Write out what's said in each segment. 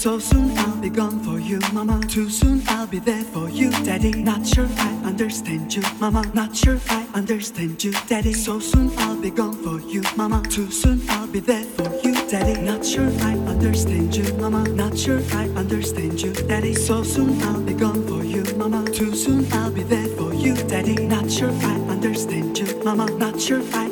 So soon I'll be gone for you, Mama. Too soon I'll be there for you, Daddy. Not sure I understand you, Mama. Not sure I understand you, Daddy. So soon I'll be gone for you, Mama. Too soon I'll be there for you, Daddy. Not sure I understand you, Mama. Not sure I understand you, Daddy. So soon I'll be gone for you, Mama. Too soon I'll be there for you, Daddy. Not sure I understand you, Mama. Not sure I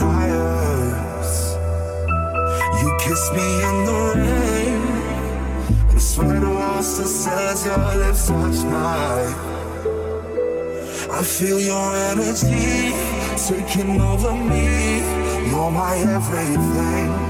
desires. You kiss me in the rain, and the sweat walls that says your lips touch mine. I feel your energy taking over me. You're my everything.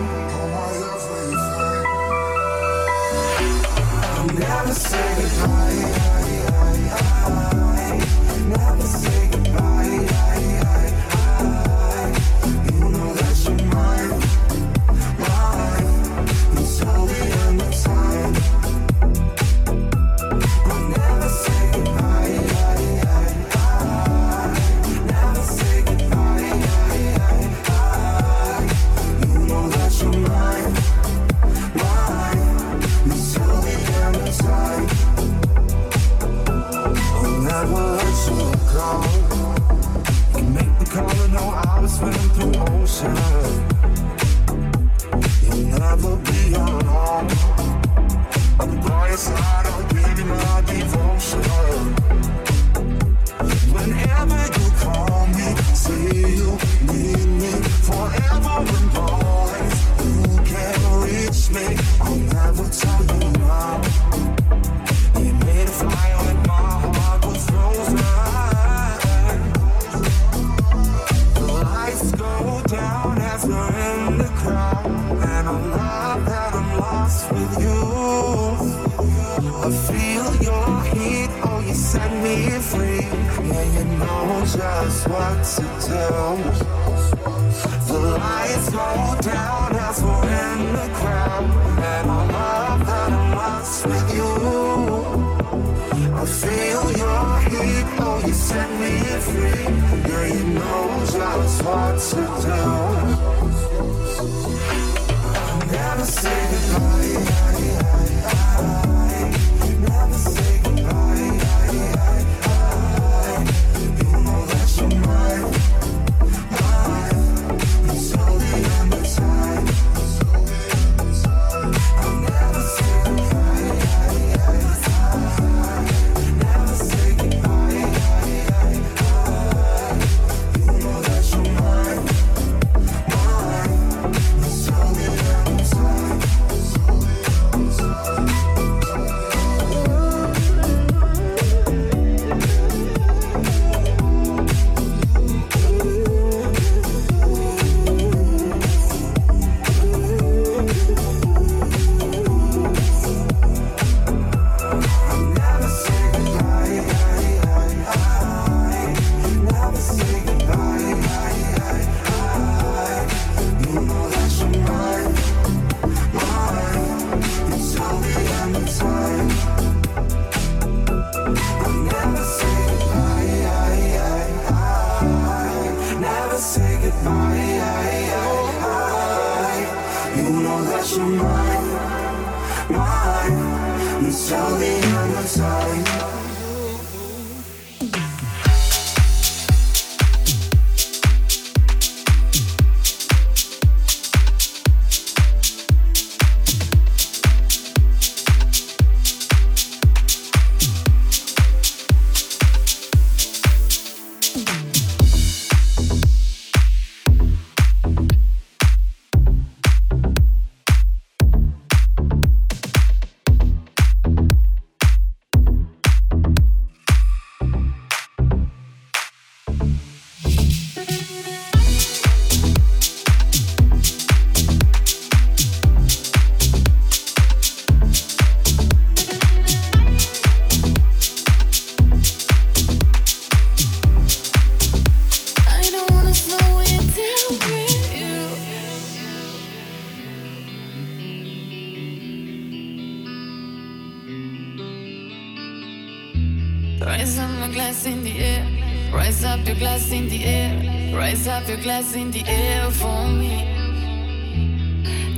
Raise up your glass in the air for me.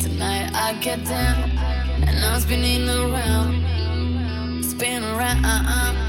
Tonight I get down and I'm spinning around, spinning around.